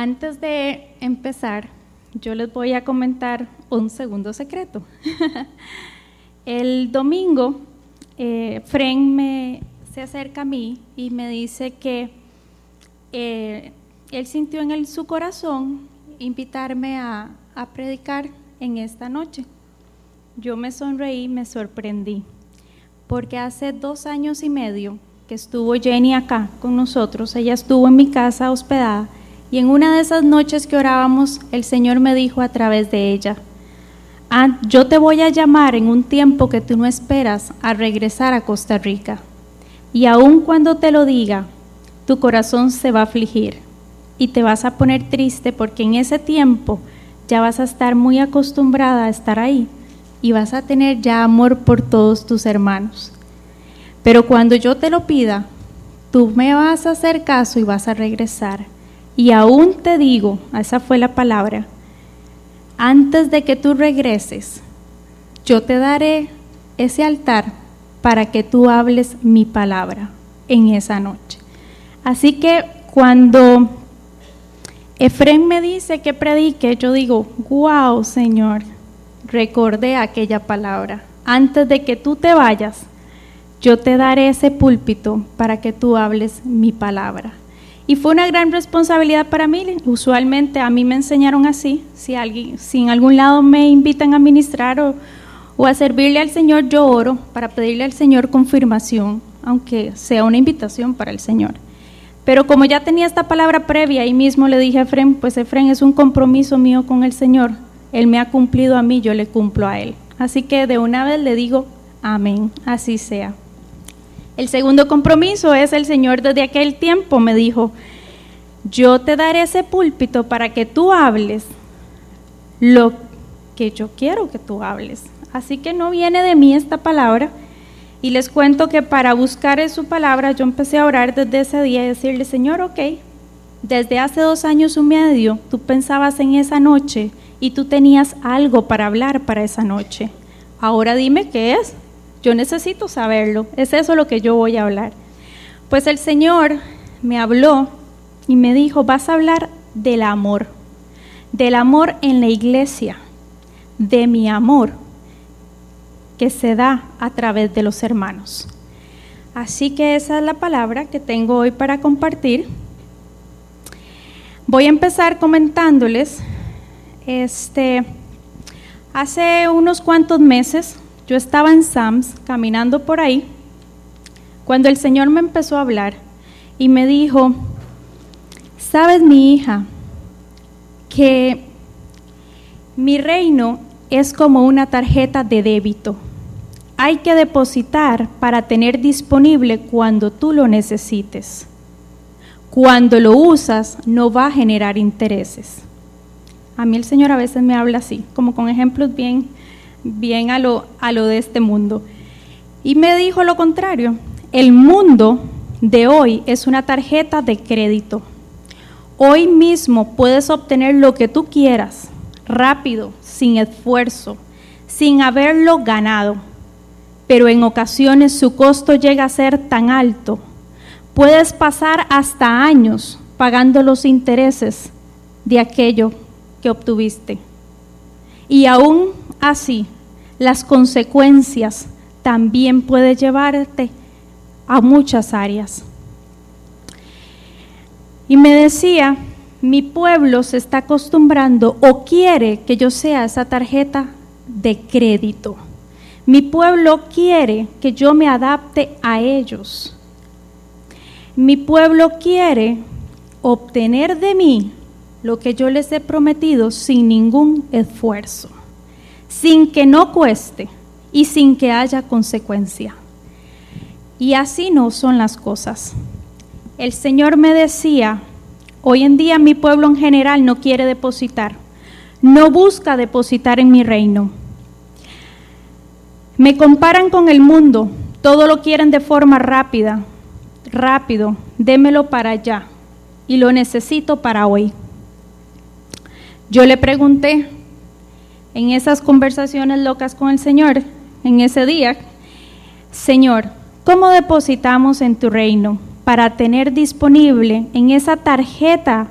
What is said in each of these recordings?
Antes de empezar, yo les voy a comentar un segundo secreto. El domingo, eh, Fren me, se acerca a mí y me dice que eh, él sintió en su corazón invitarme a, a predicar en esta noche. Yo me sonreí me sorprendí, porque hace dos años y medio que estuvo Jenny acá con nosotros, ella estuvo en mi casa hospedada, y en una de esas noches que orábamos, el Señor me dijo a través de ella, ah, yo te voy a llamar en un tiempo que tú no esperas a regresar a Costa Rica. Y aun cuando te lo diga, tu corazón se va a afligir y te vas a poner triste porque en ese tiempo ya vas a estar muy acostumbrada a estar ahí y vas a tener ya amor por todos tus hermanos. Pero cuando yo te lo pida, tú me vas a hacer caso y vas a regresar. Y aún te digo, esa fue la palabra, antes de que tú regreses, yo te daré ese altar para que tú hables mi palabra en esa noche. Así que cuando Efren me dice que predique, yo digo, wow, Señor, recordé aquella palabra. Antes de que tú te vayas, yo te daré ese púlpito para que tú hables mi palabra. Y fue una gran responsabilidad para mí. Usualmente a mí me enseñaron así. Si, alguien, si en algún lado me invitan a ministrar o, o a servirle al Señor, yo oro para pedirle al Señor confirmación, aunque sea una invitación para el Señor. Pero como ya tenía esta palabra previa, ahí mismo le dije a Efren, pues Efren es un compromiso mío con el Señor. Él me ha cumplido a mí, yo le cumplo a Él. Así que de una vez le digo, amén, así sea. El segundo compromiso es el Señor desde aquel tiempo me dijo, yo te daré ese púlpito para que tú hables lo que yo quiero que tú hables. Así que no viene de mí esta palabra. Y les cuento que para buscar su palabra yo empecé a orar desde ese día y decirle, Señor, ok, desde hace dos años y medio tú pensabas en esa noche y tú tenías algo para hablar para esa noche. Ahora dime qué es. Yo necesito saberlo. Es eso lo que yo voy a hablar. Pues el Señor me habló y me dijo, vas a hablar del amor, del amor en la iglesia, de mi amor que se da a través de los hermanos. Así que esa es la palabra que tengo hoy para compartir. Voy a empezar comentándoles, este, hace unos cuantos meses yo estaba en Sams caminando por ahí cuando el Señor me empezó a hablar y me dijo, sabes mi hija, que mi reino es como una tarjeta de débito. Hay que depositar para tener disponible cuando tú lo necesites. Cuando lo usas no va a generar intereses. A mí el Señor a veces me habla así, como con ejemplos bien bien a lo, a lo de este mundo. Y me dijo lo contrario, el mundo de hoy es una tarjeta de crédito. Hoy mismo puedes obtener lo que tú quieras, rápido, sin esfuerzo, sin haberlo ganado. Pero en ocasiones su costo llega a ser tan alto. Puedes pasar hasta años pagando los intereses de aquello que obtuviste. Y aún así, las consecuencias también puede llevarte a muchas áreas. Y me decía, mi pueblo se está acostumbrando o quiere que yo sea esa tarjeta de crédito. Mi pueblo quiere que yo me adapte a ellos. Mi pueblo quiere obtener de mí lo que yo les he prometido sin ningún esfuerzo sin que no cueste y sin que haya consecuencia. Y así no son las cosas. El Señor me decía, hoy en día mi pueblo en general no quiere depositar, no busca depositar en mi reino. Me comparan con el mundo, todo lo quieren de forma rápida, rápido, démelo para allá y lo necesito para hoy. Yo le pregunté, en esas conversaciones locas con el Señor, en ese día, Señor, ¿cómo depositamos en tu reino para tener disponible en esa tarjeta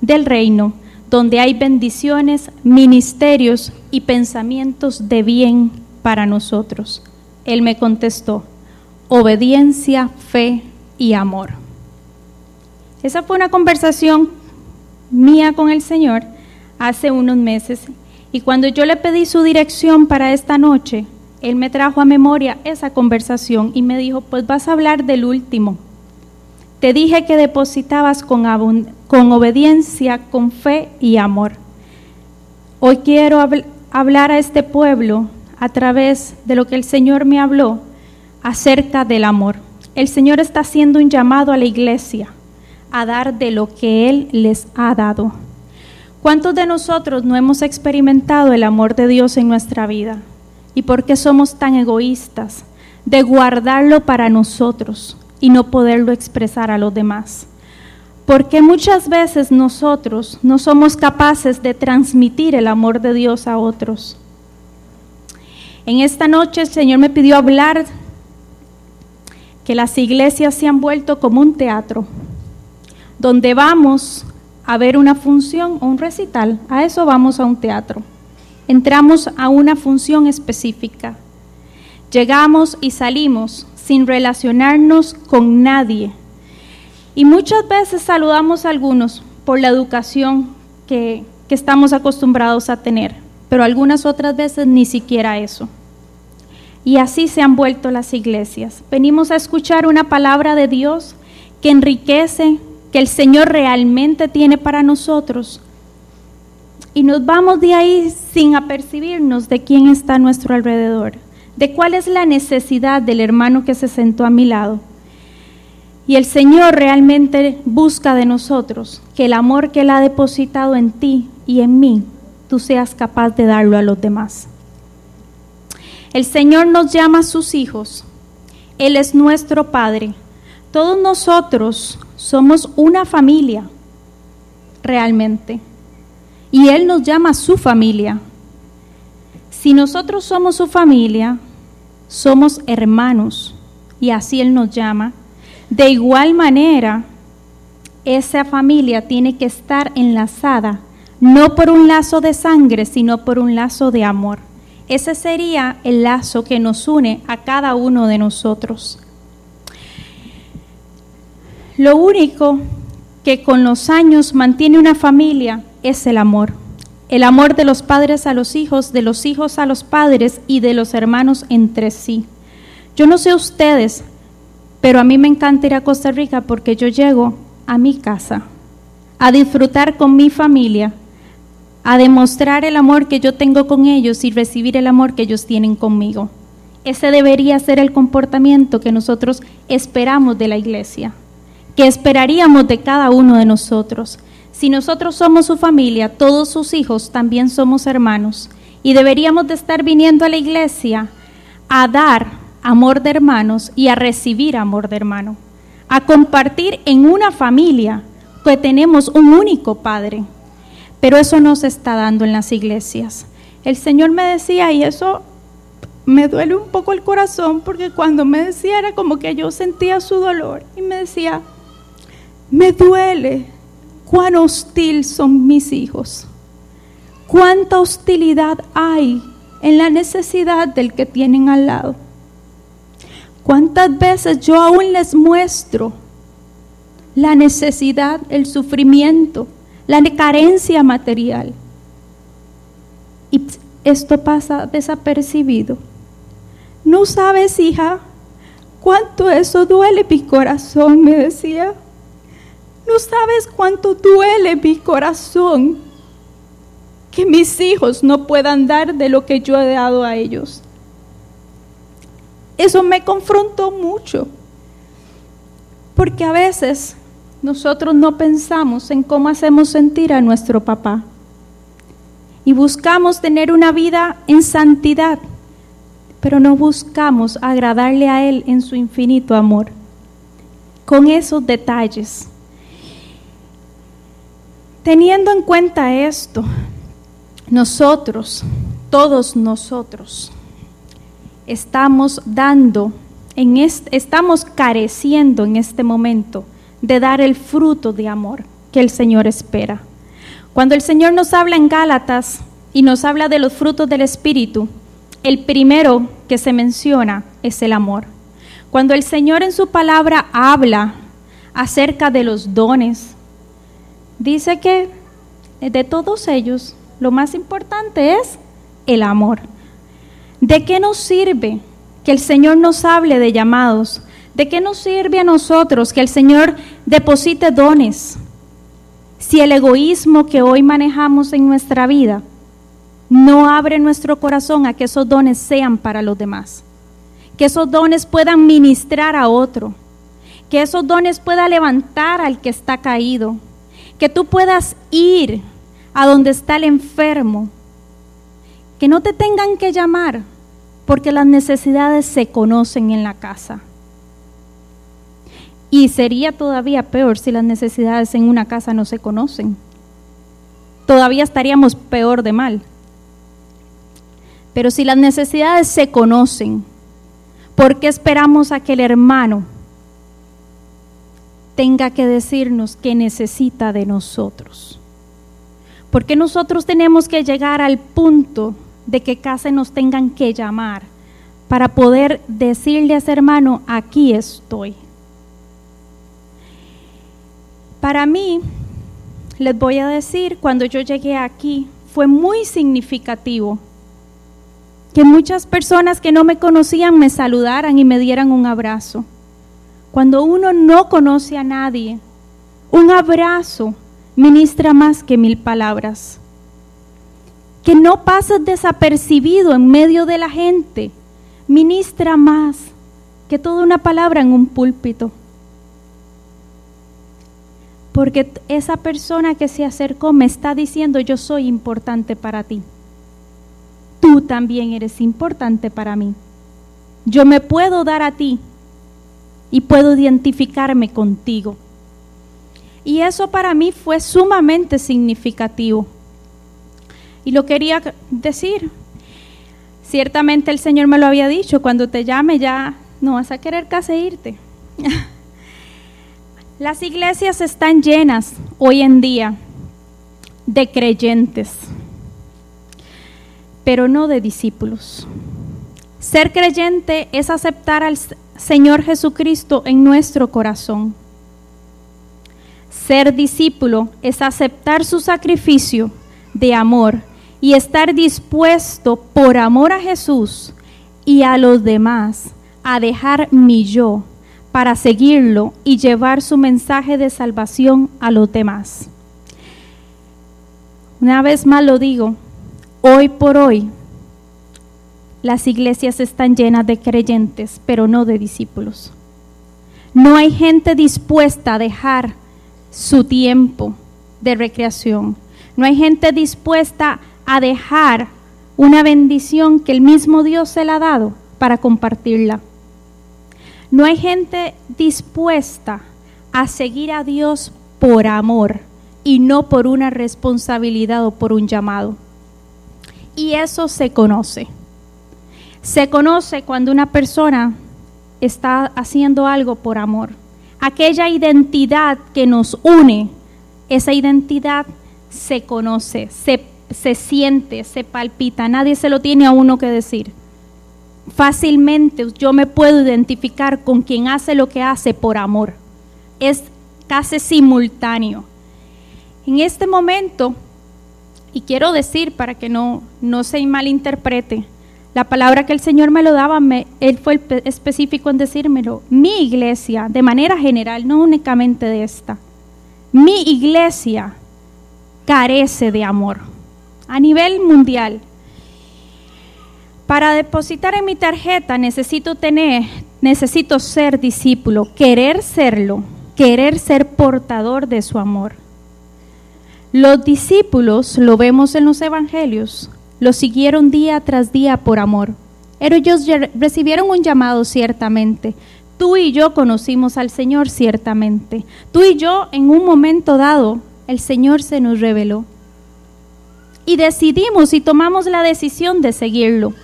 del reino, donde hay bendiciones, ministerios y pensamientos de bien para nosotros. Él me contestó, obediencia, fe y amor. Esa fue una conversación mía con el Señor hace unos meses y cuando yo le pedí su dirección para esta noche, Él me trajo a memoria esa conversación y me dijo, pues vas a hablar del último. Te dije que depositabas con, con obediencia, con fe y amor. Hoy quiero hablar a este pueblo a través de lo que el Señor me habló acerca del amor. El Señor está haciendo un llamado a la iglesia a dar de lo que Él les ha dado. ¿Cuántos de nosotros no hemos experimentado el amor de Dios en nuestra vida? ¿Y por qué somos tan egoístas de guardarlo para nosotros y no poderlo expresar a los demás? Porque muchas veces nosotros no somos capaces de transmitir el amor de Dios a otros. En esta noche el Señor me pidió hablar que las iglesias se han vuelto como un teatro, donde vamos a ver una función o un recital, a eso vamos a un teatro. Entramos a una función específica. Llegamos y salimos sin relacionarnos con nadie. Y muchas veces saludamos a algunos por la educación que, que estamos acostumbrados a tener pero algunas otras veces ni siquiera eso. Y así se han vuelto las iglesias. Venimos a escuchar una palabra de Dios que enriquece, que el Señor realmente tiene para nosotros. Y nos vamos de ahí sin apercibirnos de quién está a nuestro alrededor, de cuál es la necesidad del hermano que se sentó a mi lado. Y el Señor realmente busca de nosotros que el amor que Él ha depositado en ti y en mí tú seas capaz de darlo a los demás. El Señor nos llama a sus hijos. Él es nuestro Padre. Todos nosotros somos una familia, realmente. Y Él nos llama su familia. Si nosotros somos su familia, somos hermanos. Y así Él nos llama. De igual manera, esa familia tiene que estar enlazada no por un lazo de sangre, sino por un lazo de amor. Ese sería el lazo que nos une a cada uno de nosotros. Lo único que con los años mantiene una familia es el amor. El amor de los padres a los hijos, de los hijos a los padres y de los hermanos entre sí. Yo no sé ustedes, pero a mí me encanta ir a Costa Rica porque yo llego a mi casa a disfrutar con mi familia a demostrar el amor que yo tengo con ellos y recibir el amor que ellos tienen conmigo. Ese debería ser el comportamiento que nosotros esperamos de la iglesia, que esperaríamos de cada uno de nosotros. Si nosotros somos su familia, todos sus hijos también somos hermanos y deberíamos de estar viniendo a la iglesia a dar amor de hermanos y a recibir amor de hermano, a compartir en una familia que tenemos un único Padre. Pero eso no se está dando en las iglesias. El Señor me decía, y eso me duele un poco el corazón, porque cuando me decía era como que yo sentía su dolor. Y me decía, me duele cuán hostil son mis hijos. Cuánta hostilidad hay en la necesidad del que tienen al lado. ¿Cuántas veces yo aún les muestro la necesidad, el sufrimiento, la carencia material. Y esto pasa desapercibido. No sabes, hija, cuánto eso duele mi corazón, me decía. No sabes cuánto duele mi corazón que mis hijos no puedan dar de lo que yo he dado a ellos. Eso me confrontó mucho, porque a veces nosotros no pensamos en cómo hacemos sentir a nuestro papá. Y buscamos tener una vida en santidad, pero no buscamos agradarle a Él en su infinito amor. Con esos detalles. Teniendo en cuenta esto, nosotros, todos nosotros, estamos dando, en estamos careciendo en este momento de dar el fruto de amor que el Señor espera. Cuando el Señor nos habla en Gálatas y nos habla de los frutos del Espíritu, el primero que se menciona es el amor. Cuando el Señor en su palabra habla acerca de los dones, dice que de todos ellos lo más importante es el amor. ¿De qué nos sirve que el Señor nos hable de llamados? ¿De qué nos sirve a nosotros que el Señor deposite dones? Si el egoísmo que hoy manejamos en nuestra vida no abre nuestro corazón a que esos dones sean para los demás, que esos dones puedan ministrar a otro, que esos dones puedan levantar al que está caído, que tú puedas ir a donde está el enfermo, que no te tengan que llamar, porque las necesidades se conocen en la casa. Y sería todavía peor si las necesidades en una casa no se conocen. Todavía estaríamos peor de mal. Pero si las necesidades se conocen, ¿por qué esperamos a que el hermano tenga que decirnos que necesita de nosotros? ¿Por qué nosotros tenemos que llegar al punto de que casi nos tengan que llamar para poder decirle a ese hermano, aquí estoy? Para mí, les voy a decir, cuando yo llegué aquí, fue muy significativo que muchas personas que no me conocían me saludaran y me dieran un abrazo. Cuando uno no conoce a nadie, un abrazo ministra más que mil palabras. Que no pases desapercibido en medio de la gente, ministra más que toda una palabra en un púlpito porque esa persona que se acercó me está diciendo yo soy importante para ti. Tú también eres importante para mí. Yo me puedo dar a ti y puedo identificarme contigo. Y eso para mí fue sumamente significativo. Y lo quería decir. Ciertamente el Señor me lo había dicho, cuando te llame ya no vas a querer casi irte. Las iglesias están llenas hoy en día de creyentes, pero no de discípulos. Ser creyente es aceptar al Señor Jesucristo en nuestro corazón. Ser discípulo es aceptar su sacrificio de amor y estar dispuesto por amor a Jesús y a los demás a dejar mi yo para seguirlo y llevar su mensaje de salvación a los demás. Una vez más lo digo, hoy por hoy las iglesias están llenas de creyentes, pero no de discípulos. No hay gente dispuesta a dejar su tiempo de recreación. No hay gente dispuesta a dejar una bendición que el mismo Dios se la ha dado para compartirla. No hay gente dispuesta a seguir a Dios por amor y no por una responsabilidad o por un llamado. Y eso se conoce. Se conoce cuando una persona está haciendo algo por amor. Aquella identidad que nos une, esa identidad se conoce, se, se siente, se palpita. Nadie se lo tiene a uno que decir fácilmente yo me puedo identificar con quien hace lo que hace por amor. Es casi simultáneo. En este momento, y quiero decir para que no, no se malinterprete, la palabra que el Señor me lo daba, Él fue específico en decírmelo. Mi iglesia, de manera general, no únicamente de esta, mi iglesia carece de amor a nivel mundial. Para depositar en mi tarjeta necesito tener, necesito ser discípulo, querer serlo, querer ser portador de su amor. Los discípulos, lo vemos en los evangelios, lo siguieron día tras día por amor. Ellos recibieron un llamado ciertamente. Tú y yo conocimos al Señor ciertamente. Tú y yo en un momento dado, el Señor se nos reveló. Y decidimos y tomamos la decisión de seguirlo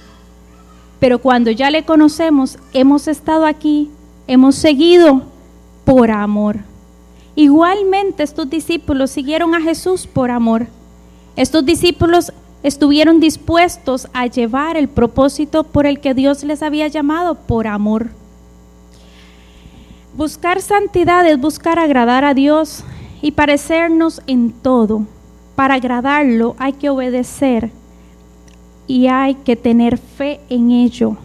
pero cuando ya le conocemos, hemos estado aquí, hemos seguido por amor. Igualmente estos discípulos siguieron a Jesús por amor. Estos discípulos estuvieron dispuestos a llevar el propósito por el que Dios les había llamado por amor. Buscar santidad es buscar agradar a Dios y parecernos en todo. Para agradarlo hay que obedecer y hay que tener fe en ello.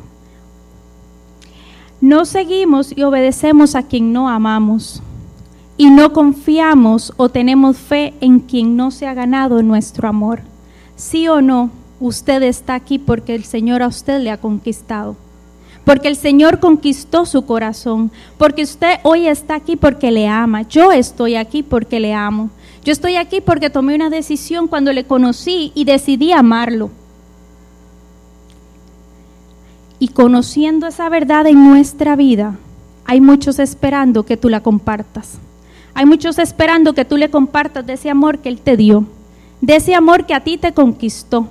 No seguimos y obedecemos a quien no amamos y no confiamos o tenemos fe en quien no se ha ganado nuestro amor. Sí o no, usted está aquí porque el Señor a usted le ha conquistado. Porque el Señor conquistó su corazón. Porque usted hoy está aquí porque le ama. Yo estoy aquí porque le amo. Yo estoy aquí porque tomé una decisión cuando le conocí y decidí amarlo. Y conociendo esa verdad en nuestra vida, hay muchos esperando que tú la compartas. Hay muchos esperando que tú le compartas de ese amor que Él te dio, de ese amor que a ti te conquistó.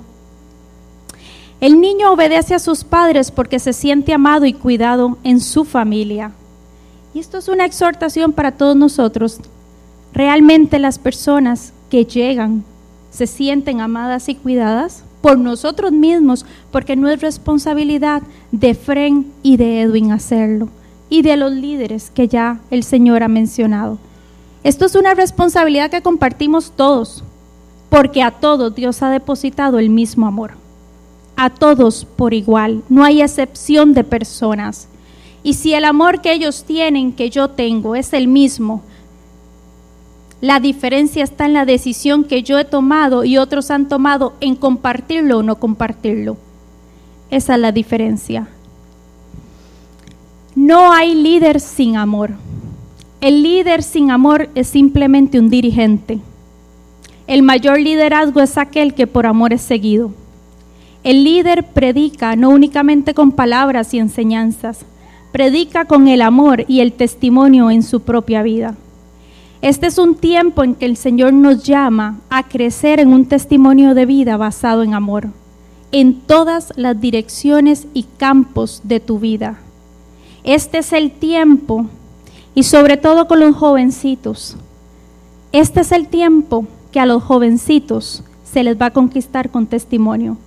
El niño obedece a sus padres porque se siente amado y cuidado en su familia. Y esto es una exhortación para todos nosotros. Realmente las personas que llegan se sienten amadas y cuidadas por nosotros mismos, porque no es responsabilidad de Fren y de Edwin hacerlo, y de los líderes que ya el Señor ha mencionado. Esto es una responsabilidad que compartimos todos, porque a todos Dios ha depositado el mismo amor. A todos por igual, no hay excepción de personas. Y si el amor que ellos tienen, que yo tengo, es el mismo, la diferencia está en la decisión que yo he tomado y otros han tomado en compartirlo o no compartirlo. Esa es la diferencia. No hay líder sin amor. El líder sin amor es simplemente un dirigente. El mayor liderazgo es aquel que por amor es seguido. El líder predica no únicamente con palabras y enseñanzas, predica con el amor y el testimonio en su propia vida. Este es un tiempo en que el Señor nos llama a crecer en un testimonio de vida basado en amor, en todas las direcciones y campos de tu vida. Este es el tiempo y sobre todo con los jovencitos. Este es el tiempo a los jovencitos se les va a conquistar con testimonio.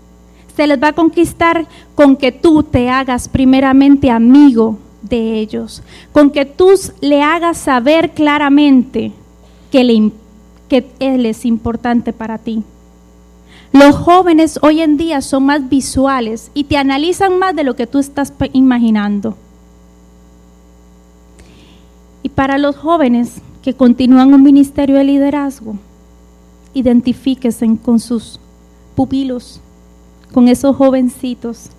Se les va a conquistar con que tú te hagas primeramente amigo de ellos, con que tú le hagas saber claramente que, que Él es importante para ti. Los jóvenes hoy en día son más visuales y te analizan más de lo que tú estás imaginando. Y para los jóvenes que continúan un ministerio de liderazgo, identifíquese con sus pupilos, con esos jovencitos,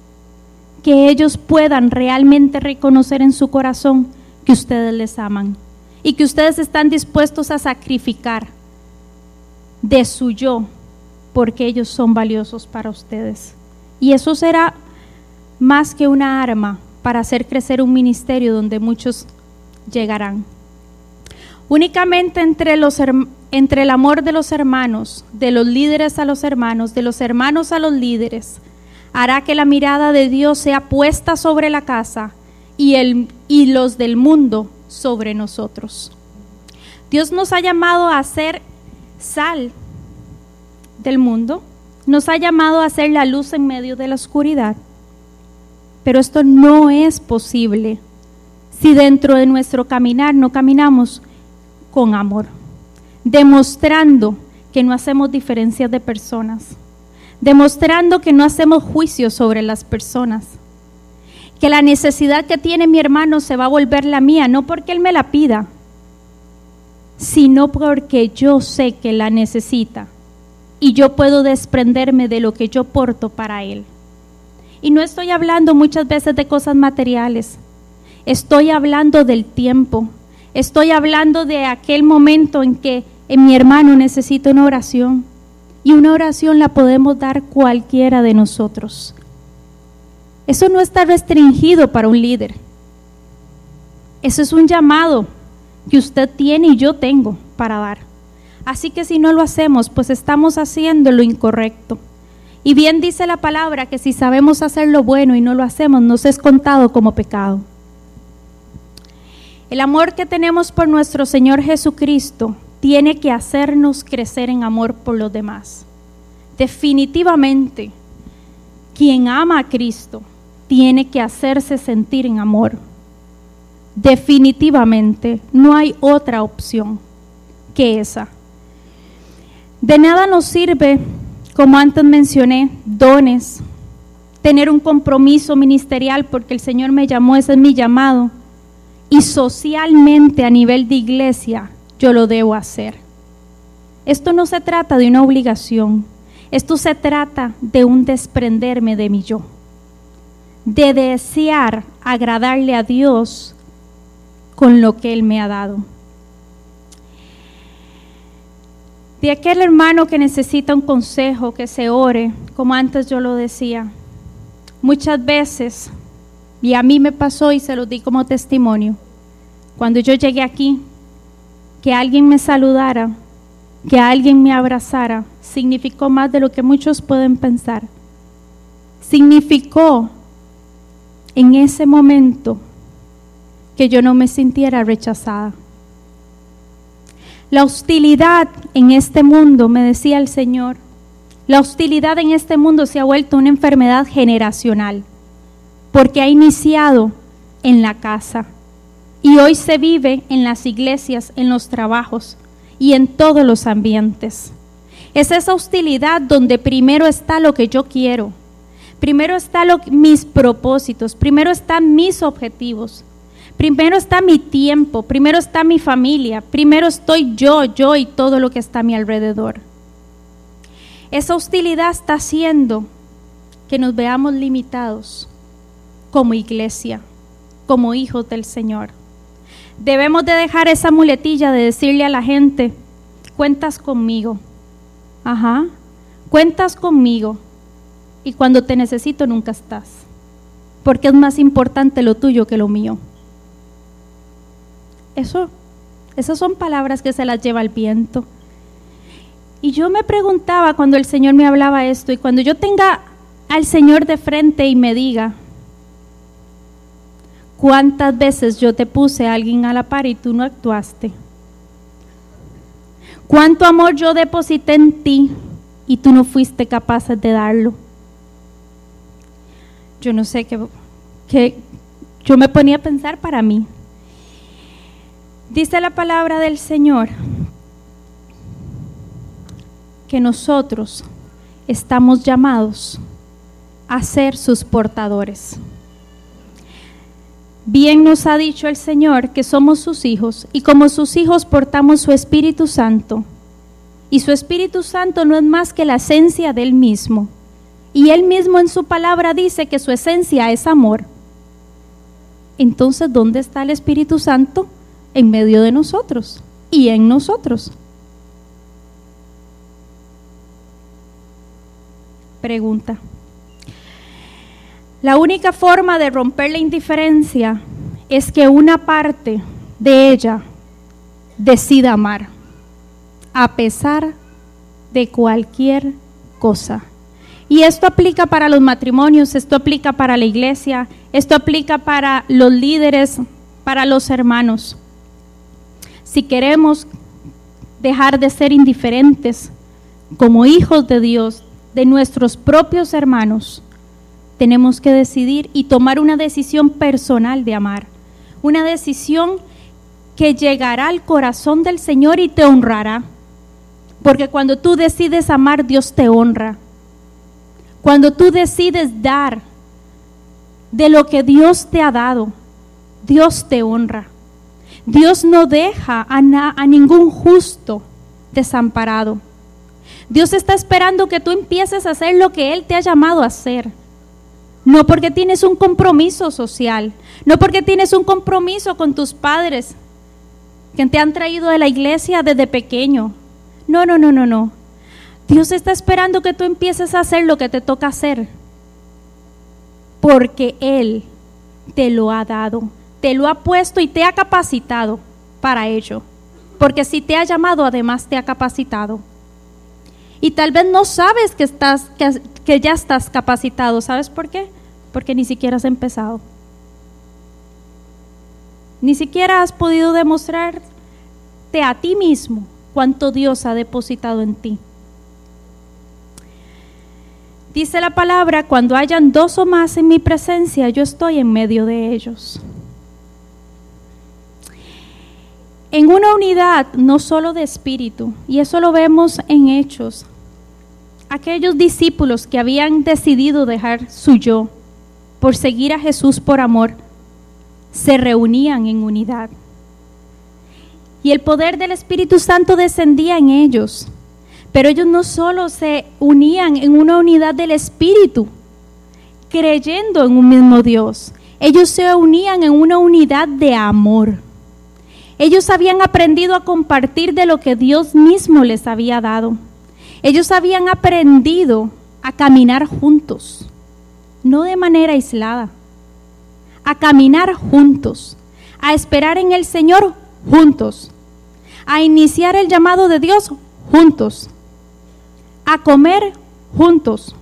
que ellos puedan realmente reconocer en su corazón que ustedes les aman y que ustedes están dispuestos a sacrificar de su yo porque ellos son valiosos para ustedes. Y eso será más que una arma para hacer crecer un ministerio donde muchos llegarán. Únicamente entre, los, entre el amor de los hermanos, de los líderes a los hermanos, de los hermanos a los líderes, hará que la mirada de Dios sea puesta sobre la casa y, el, y los del mundo sobre nosotros. Dios nos ha llamado a ser sal del mundo, nos ha llamado a ser la luz en medio de la oscuridad, pero esto no es posible si dentro de nuestro caminar no caminamos con amor, demostrando que no hacemos diferencias de personas, demostrando que no hacemos juicios sobre las personas, que la necesidad que tiene mi hermano se va a volver la mía, no porque él me la pida, sino porque yo sé que la necesita y yo puedo desprenderme de lo que yo porto para él. Y no estoy hablando muchas veces de cosas materiales, Estoy hablando del tiempo. Estoy hablando de aquel momento en que en mi hermano necesita una oración. Y una oración la podemos dar cualquiera de nosotros. Eso no está restringido para un líder. Eso es un llamado que usted tiene y yo tengo para dar. Así que si no lo hacemos, pues estamos haciendo lo incorrecto. Y bien dice la palabra que si sabemos hacer lo bueno y no lo hacemos, nos es contado como pecado. El amor que tenemos por nuestro Señor Jesucristo tiene que hacernos crecer en amor por los demás. definitivamente, quien ama a Cristo tiene que hacerse sentir en amor. Definitivamente, no hay otra opción que esa. De nada nos sirve, como antes mencioné, dones, tener un compromiso ministerial porque el Señor me llamó, ese es mi llamado. Y socialmente a nivel de iglesia yo lo debo hacer. Esto no se trata de una obligación, esto se trata de un desprenderme de mi yo de desear agradarle a Dios con lo que Él me ha dado. De aquel hermano que necesita un consejo, que se ore, como antes yo lo decía, muchas veces, y a mí me pasó y se lo di como testimonio, cuando yo llegué aquí, que alguien me saludara, que alguien me abrazara, significó más de lo que muchos pueden pensar. Significó en ese momento que yo no me sintiera rechazada. La hostilidad en este mundo, me decía el Señor, la hostilidad en este mundo se ha vuelto una enfermedad generacional, porque ha iniciado en la casa y hoy se vive en las iglesias, en los trabajos y en todos los ambientes. Es esa hostilidad donde primero está lo que yo quiero, Primero están mis propósitos, primero están mis objetivos, primero está mi tiempo, primero está mi familia, primero estoy yo, yo y todo lo que está a mi alrededor. Esa hostilidad está haciendo que nos veamos limitados como iglesia, como hijos del Señor. Debemos de dejar esa muletilla de decirle a la gente, cuentas conmigo. Ajá, cuentas conmigo y cuando te necesito nunca estás, porque es más importante lo tuyo que lo mío. Eso, esas son palabras que se las lleva el viento. Y yo me preguntaba cuando el Señor me hablaba esto y cuando yo tenga al Señor de frente y me diga, ¿cuántas veces yo te puse a alguien a la par y tú no actuaste? ¿Cuánto amor yo deposité en ti y tú no fuiste capaz de darlo? yo no sé qué, yo me ponía a pensar para mí. Dice la palabra del Señor que nosotros estamos llamados a ser sus portadores. Bien nos ha dicho el Señor que somos sus hijos y como sus hijos portamos su Espíritu Santo. Y su Espíritu Santo no es más que la esencia del mismo. Y Él mismo en su palabra dice que su esencia es amor. Entonces, ¿dónde está el Espíritu Santo? En medio de nosotros y en nosotros. Pregunta. La única forma de romper la indiferencia es que una parte de ella decida amar, a pesar de cualquier cosa. Y esto aplica para los matrimonios, esto aplica para la iglesia, esto aplica para los líderes, para los hermanos. Si queremos dejar de ser indiferentes como hijos de Dios, de nuestros propios hermanos, tenemos que decidir y tomar una decisión personal de amar, una decisión que llegará al corazón del Señor y te honrará. Porque cuando tú decides amar, Dios te honra. Cuando tú decides dar de lo que Dios te ha dado, Dios te honra. Dios no deja a, ningún justo desamparado. Dios está esperando que tú empieces a hacer lo que Él te ha llamado a hacer. No porque tienes un compromiso social, no porque tienes un compromiso con tus padres que te han traído de la iglesia desde pequeño. No, no, no, no, no. Dios está esperando que tú empieces a hacer lo que te toca hacer. Porque Él te lo ha dado, te lo ha puesto y te ha capacitado para ello. Porque si te ha llamado, además te ha capacitado. Y tal vez no sabes que, estás, que, que ya estás capacitado. ¿Sabes por qué? Porque ni siquiera has empezado. Ni siquiera has podido demostrarte a ti mismo cuánto Dios ha depositado en ti. Dice la palabra, cuando hayan dos o más en mi presencia, yo estoy en medio de ellos. En una unidad no solo de espíritu, y eso lo vemos en hechos, aquellos discípulos que habían decidido dejar su yo por seguir a Jesús por amor, se reunían en unidad. Y el poder del Espíritu Santo descendía en ellos. Pero ellos no solo se unían en una unidad del Espíritu, creyendo en un mismo Dios, ellos se unían en una unidad de amor. Ellos habían aprendido a compartir de lo que Dios mismo les había dado. Ellos habían aprendido a caminar juntos, no de manera aislada, a caminar juntos, a esperar en el Señor juntos, a iniciar el llamado de Dios juntos, a comer juntos.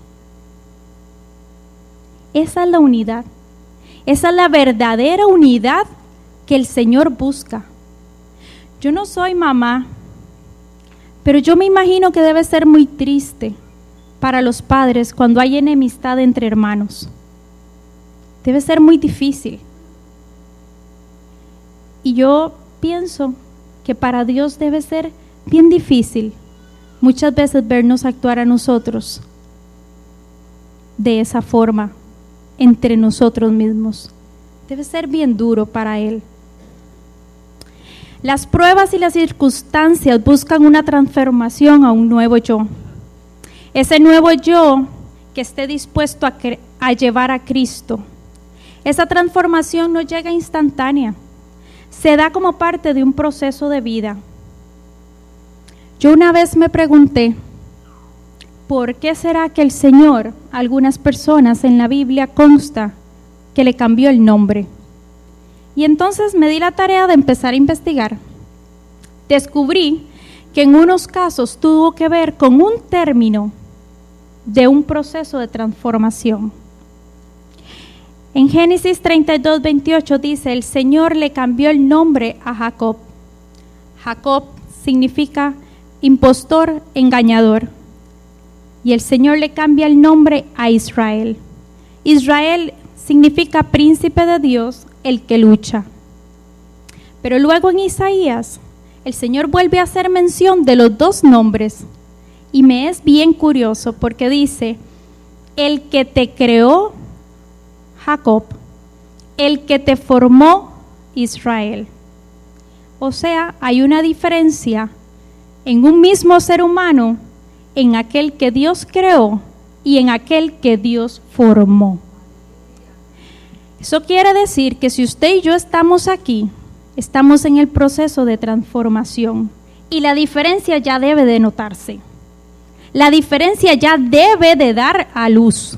Esa es la unidad. Esa es la verdadera unidad que el Señor busca. Yo no soy mamá, pero yo me imagino que debe ser muy triste para los padres cuando hay enemistad entre hermanos. Debe ser muy difícil. Y yo pienso que para Dios debe ser bien difícil muchas veces vernos actuar a nosotros de esa forma entre nosotros mismos. Debe ser bien duro para Él. Las pruebas y las circunstancias buscan una transformación a un nuevo yo. Ese nuevo yo que esté dispuesto a, llevar a Cristo. Esa transformación no llega instantánea, se da como parte de un proceso de vida yo una vez me pregunté, ¿por qué será que el Señor, algunas personas en la Biblia consta que le cambió el nombre? Y entonces me di la tarea de empezar a investigar. Descubrí que en unos casos tuvo que ver con un término de un proceso de transformación. En Génesis 32, 28 dice, el Señor le cambió el nombre a Jacob. Jacob significa impostor, engañador. Y el Señor le cambia el nombre a Israel. Israel significa príncipe de Dios, el que lucha. Pero luego en Isaías, el Señor vuelve a hacer mención de los dos nombres. Y me es bien curioso porque dice, el que te creó, Jacob, el que te formó, Israel. O sea, hay una diferencia en un mismo ser humano, en aquel que Dios creó y en aquel que Dios formó. Eso quiere decir que si usted y yo estamos aquí, estamos en el proceso de transformación y la diferencia ya debe de notarse. La diferencia ya debe de dar a luz.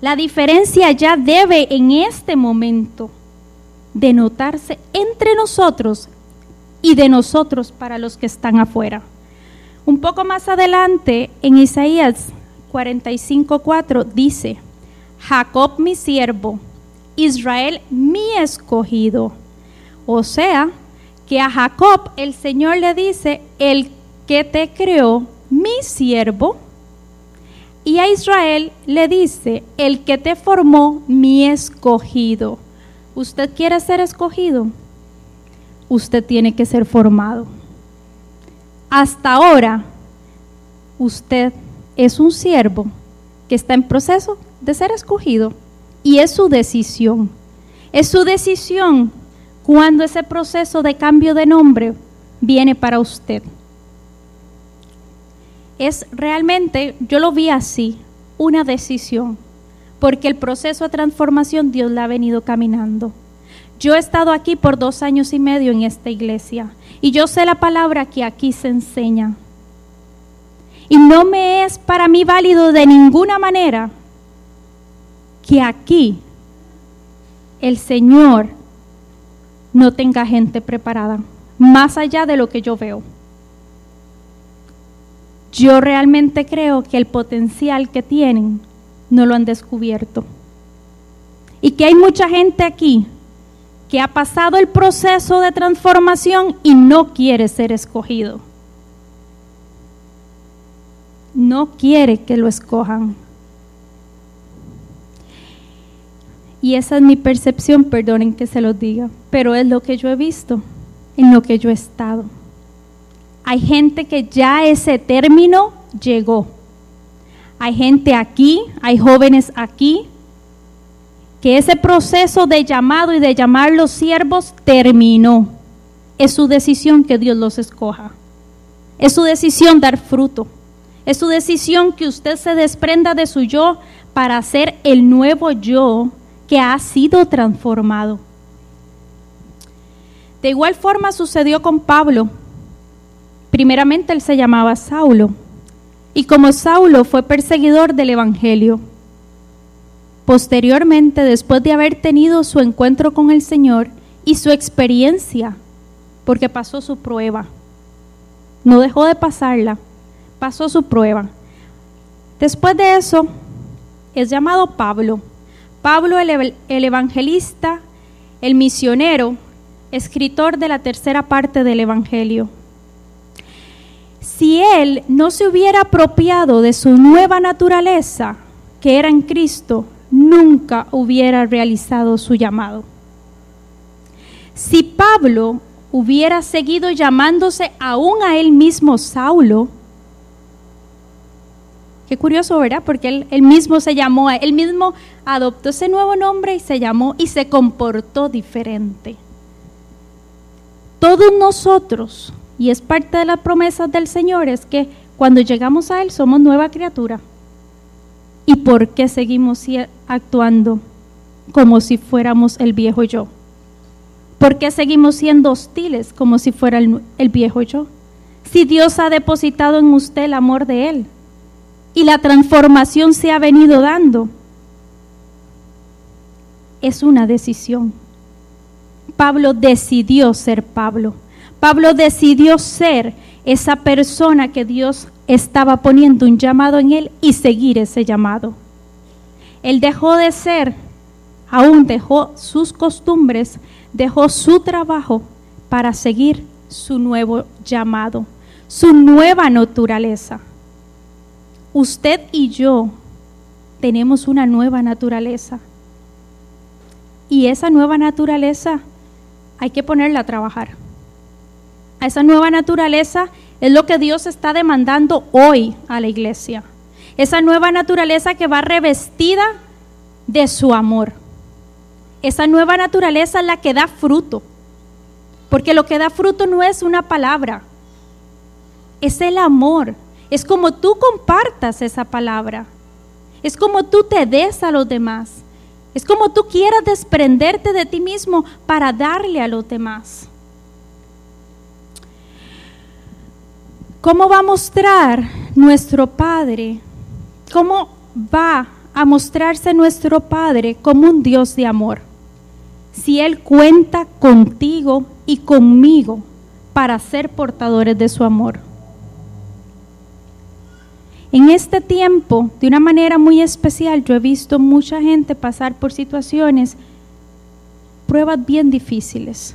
La diferencia ya debe en este momento de notarse entre nosotros y de nosotros para los que están afuera. Un poco más adelante, en Isaías 45:4 dice, Jacob mi siervo, Israel mi escogido. O sea, que a Jacob el Señor le dice, el que te creó, mi siervo. Y a Israel le dice, el que te formó, mi escogido. ¿Usted quiere ser escogido? usted tiene que ser formado. Hasta ahora, usted es un siervo que está en proceso de ser escogido y es su decisión. Es su decisión cuando ese proceso de cambio de nombre viene para usted. Es realmente, yo lo vi así, una decisión, porque el proceso de transformación Dios la ha venido caminando. Yo he estado aquí por dos años y medio en esta iglesia y yo sé la palabra que aquí se enseña. Y no me es para mí válido de ninguna manera que aquí el Señor no tenga gente preparada, más allá de lo que yo veo. Yo realmente creo que el potencial que tienen no lo han descubierto. Y que hay mucha gente aquí que ha pasado el proceso de transformación y no quiere ser escogido. No quiere que lo escojan. Y esa es mi percepción, perdonen que se los diga, pero es lo que yo he visto, en lo que yo he estado. Hay gente que ya ese término llegó. Hay gente aquí, hay jóvenes aquí, que ese proceso de llamado y de llamar los siervos terminó. Es su decisión que Dios los escoja. Es su decisión dar fruto. Es su decisión que usted se desprenda de su yo para ser el nuevo yo que ha sido transformado. De igual forma sucedió con Pablo. Primeramente él se llamaba Saulo y como Saulo fue perseguidor del Evangelio. Posteriormente, después de haber tenido su encuentro con el Señor y su experiencia, porque pasó su prueba, no dejó de pasarla, pasó su prueba. Después de eso, es llamado Pablo Pablo el, evangelista, el misionero, escritor de la tercera parte del Evangelio. Si él no se hubiera apropiado de su nueva naturaleza, que era en Cristo, nunca hubiera realizado su llamado. Si Pablo hubiera seguido llamándose aún a él mismo Saulo, Qué curioso, ¿verdad? Porque él, mismo se llamó, él mismo adoptó ese nuevo nombre y se llamó y se comportó diferente. Todos nosotros, y es parte de las promesas del Señor, es que cuando llegamos a Él somos nueva criatura. ¿Y por qué seguimos actuando como si fuéramos el viejo yo? ¿Por qué seguimos siendo hostiles como si fuera el, el viejo yo? Si Dios ha depositado en usted el amor de Él y la transformación se ha venido dando. Es una decisión. Pablo decidió ser Pablo. Pablo decidió ser esa persona que Dios estaba poniendo un llamado en él y seguir ese llamado. Él dejó de ser, aún dejó sus costumbres, dejó su trabajo para seguir su nuevo llamado, su nueva naturaleza usted y yo tenemos una nueva naturaleza. Y esa nueva naturaleza hay que ponerla a trabajar. A esa nueva naturaleza es lo que Dios está demandando hoy a la iglesia. Esa nueva naturaleza que va revestida de su amor. Esa nueva naturaleza es la que da fruto. Porque lo que da fruto no es una palabra, es el amor, es como tú compartas esa palabra. Es como tú te des a los demás. Es como tú quieras desprenderte de ti mismo para darle a los demás. ¿Cómo va a mostrar nuestro Padre? ¿Cómo va a mostrarse nuestro Padre como un Dios de amor? Si Él cuenta contigo y conmigo para ser portadores de su amor. En este tiempo, de una manera muy especial, yo he visto mucha gente pasar por situaciones, pruebas bien difíciles,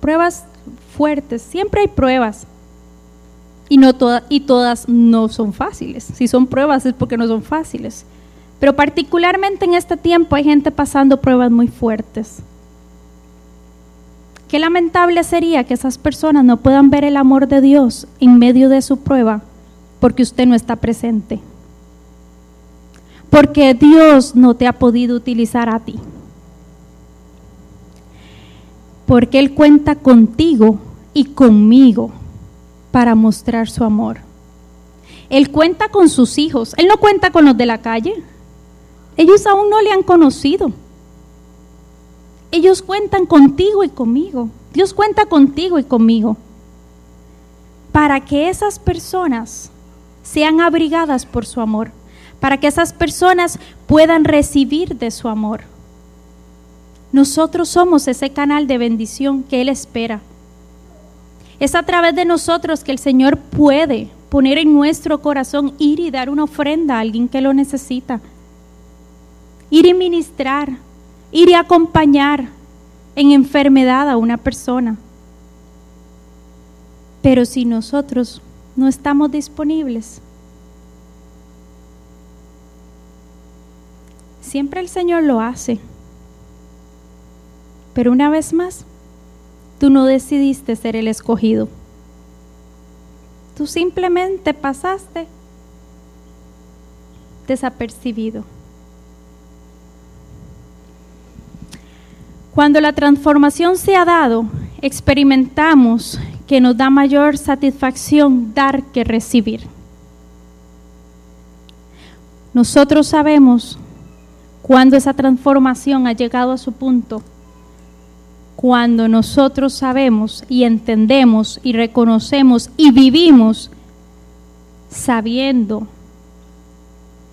pruebas fuertes, siempre hay pruebas. Y, no y todas no son fáciles. Si son pruebas es porque no son fáciles. Pero particularmente en este tiempo hay gente pasando pruebas muy fuertes. Qué lamentable sería que esas personas no puedan ver el amor de Dios en medio de su prueba porque usted no está presente. Porque Dios no te ha podido utilizar a ti. Porque Él cuenta contigo y conmigo para mostrar su amor. Él cuenta con sus hijos. Él no cuenta con los de la calle. Ellos aún no le han conocido. Ellos cuentan contigo y conmigo. Dios cuenta contigo y conmigo. Para que esas personas sean abrigadas por su amor, para que esas personas puedan recibir de su amor. Nosotros somos ese canal de bendición que Él espera. Es a través de nosotros que el Señor puede poner en nuestro corazón ir y dar una ofrenda a alguien que lo necesita. Ir y ministrar, ir y acompañar en enfermedad a una persona. Pero si nosotros no estamos disponibles. Siempre el Señor lo hace. Pero una vez más, tú no decidiste ser el escogido. Tú simplemente pasaste desapercibido. Cuando la transformación se ha dado, experimentamos que nos da mayor satisfacción dar que recibir. Nosotros sabemos cuando esa transformación ha llegado a su punto, cuando nosotros sabemos y entendemos y reconocemos y vivimos sabiendo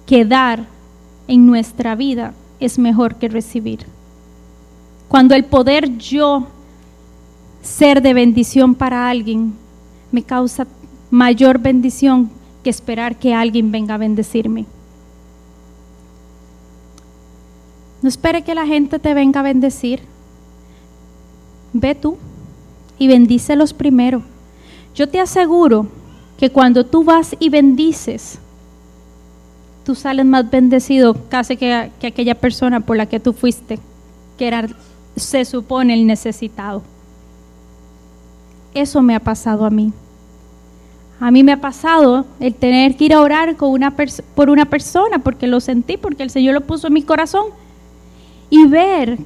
que dar en nuestra vida es mejor que recibir. Cuando el poder yo ser de bendición para alguien me causa mayor bendición que esperar que alguien venga a bendecirme. No espere que la gente te venga a bendecir. Ve tú y bendícelos primero. Yo te aseguro que cuando tú vas y bendices, tú sales más bendecido casi que, que aquella persona por la que tú fuiste, que era, se supone, el necesitado. Eso me ha pasado a mí. A mí me ha pasado el tener que ir a orar con una por una persona porque lo sentí, porque el Señor lo puso en mi corazón. Y ver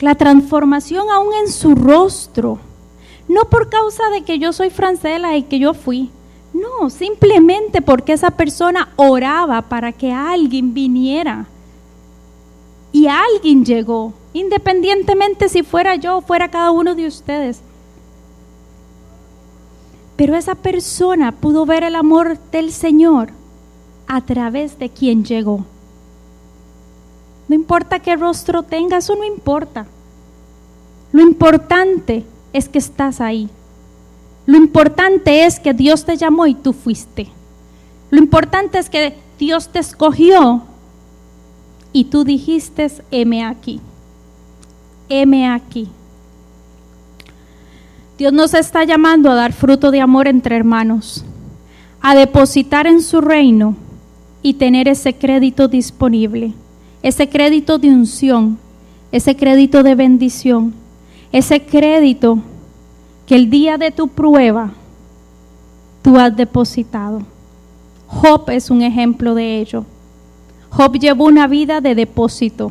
la transformación aún en su rostro. No por causa de que yo soy francela y que yo fui. No, simplemente porque esa persona oraba para que alguien viniera. Y alguien llegó, independientemente si fuera yo o fuera cada uno de ustedes. Pero esa persona pudo ver el amor del Señor a través de quien llegó. No importa qué rostro tenga, eso no importa. Lo importante es que estás ahí. Lo importante es que Dios te llamó y tú fuiste. Lo importante es que Dios te escogió y tú dijiste, heme aquí. Heme aquí. Dios nos está llamando a dar fruto de amor entre hermanos, a depositar en su reino y tener ese crédito disponible, ese crédito de unción, ese crédito de bendición, ese crédito que el día de tu prueba tú has depositado. Job es un ejemplo de ello. Job llevó una vida de depósito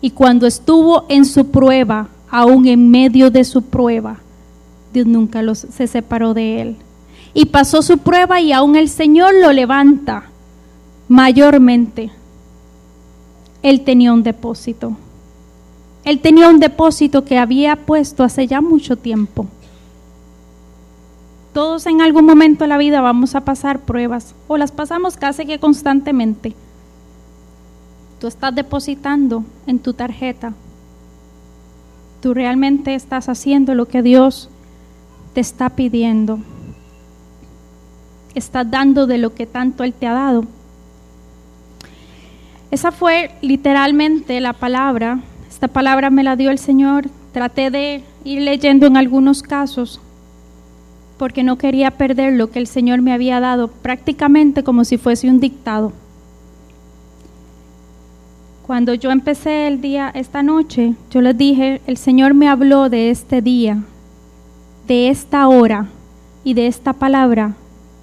y cuando estuvo en su prueba, aún en medio de su prueba, Dios nunca los, se separó de él. Y pasó su prueba y aún el Señor lo levanta mayormente. Él tenía un depósito. Él tenía un depósito que había puesto hace ya mucho tiempo. Todos en algún momento de la vida vamos a pasar pruebas o las pasamos casi que constantemente. Tú estás depositando en tu tarjeta. Tú realmente estás haciendo lo que Dios te está pidiendo. Estás dando de lo que tanto Él te ha dado. Esa fue literalmente la palabra. Esta palabra me la dio el Señor. Traté de ir leyendo en algunos casos porque no quería perder lo que el Señor me había dado prácticamente como si fuese un dictado. Cuando yo empecé el día esta noche, yo les dije, el Señor me habló de este día, de esta hora y de esta palabra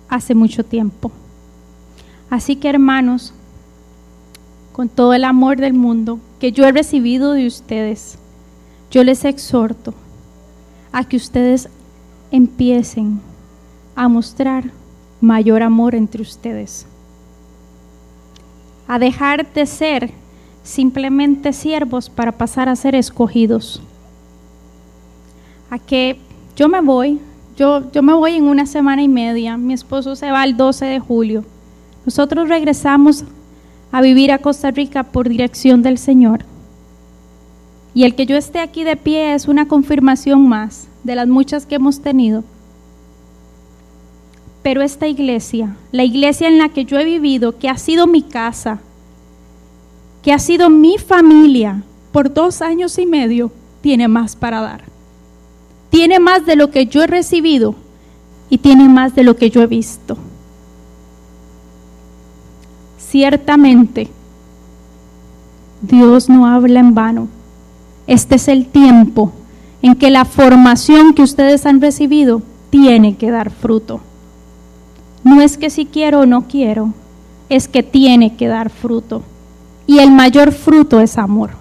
hace mucho tiempo. Así que hermanos, con todo el amor del mundo que yo he recibido de ustedes, yo les exhorto a que ustedes empiecen a mostrar mayor amor entre ustedes, a dejar de ser simplemente siervos para pasar a ser escogidos, a que yo me voy, yo, yo me voy en una semana y media, mi esposo se va el 12 de julio. Nosotros regresamos a vivir a Costa Rica por dirección del Señor. Y el que yo esté aquí de pie es una confirmación más de las muchas que hemos tenido. Pero esta iglesia, la iglesia en la que yo he vivido, que ha sido mi casa, que ha sido mi familia por dos años y medio, tiene más para dar tiene más de lo que yo he recibido y tiene más de lo que yo he visto. Ciertamente, Dios no habla en vano. Este es el tiempo en que la formación que ustedes han recibido tiene que dar fruto. No es que si quiero o no quiero, es que tiene que dar fruto. Y el mayor fruto es amor.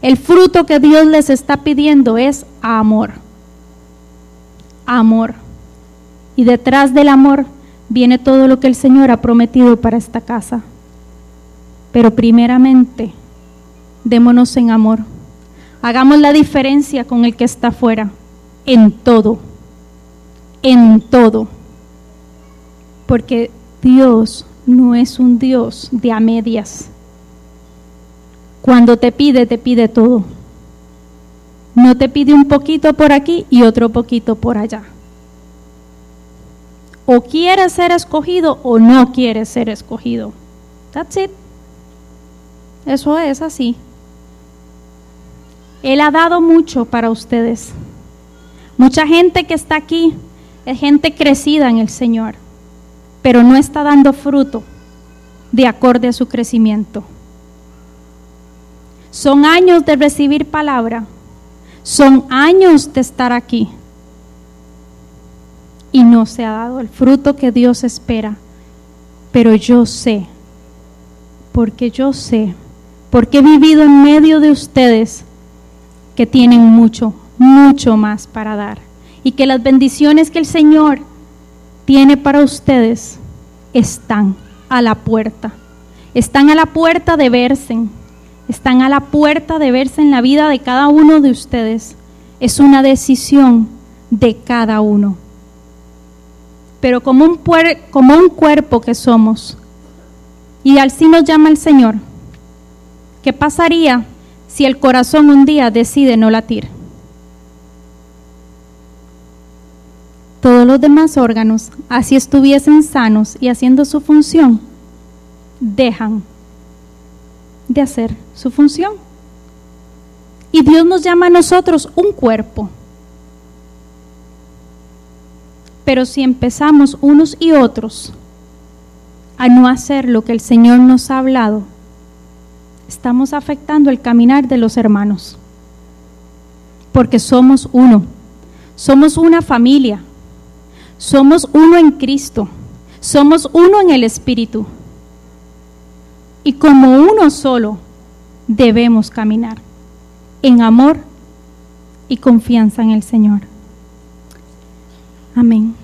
El fruto que Dios les está pidiendo es amor. Amor. Y detrás del amor viene todo lo que el Señor ha prometido para esta casa. Pero primeramente, démonos en amor. Hagamos la diferencia con el que está afuera, en todo, en todo. Porque Dios no es un Dios de a medias. Cuando te pide, te pide todo. No te pide un poquito por aquí y otro poquito por allá. O quieres ser escogido o no quieres ser escogido. That's it. Eso es así. Él ha dado mucho para ustedes. Mucha gente que está aquí es gente crecida en el Señor, pero no está dando fruto de acorde a su crecimiento. Son años de recibir palabra, son años de estar aquí y no se ha dado el fruto que Dios espera. Pero yo sé, porque yo sé, porque he vivido en medio de ustedes, que tienen mucho, mucho más para dar. Y que las bendiciones que el Señor tiene para ustedes están a la puerta. Están a la puerta de verse. Están a la puerta de verse en la vida de cada uno de ustedes. Es una decisión de cada uno. Pero como un, como un cuerpo que somos, y así nos llama el Señor, ¿qué pasaría si el corazón un día decide no latir. Todos los demás órganos, así estuviesen sanos y haciendo su función, dejan de hacer su función. Y Dios nos llama a nosotros un cuerpo. Pero si empezamos unos y otros a no hacer lo que el Señor nos ha hablado, estamos afectando el caminar de los hermanos. Porque somos uno, somos una familia, somos uno en Cristo, somos uno en el Espíritu. Y como uno solo debemos caminar en amor y confianza en el Señor. Amén.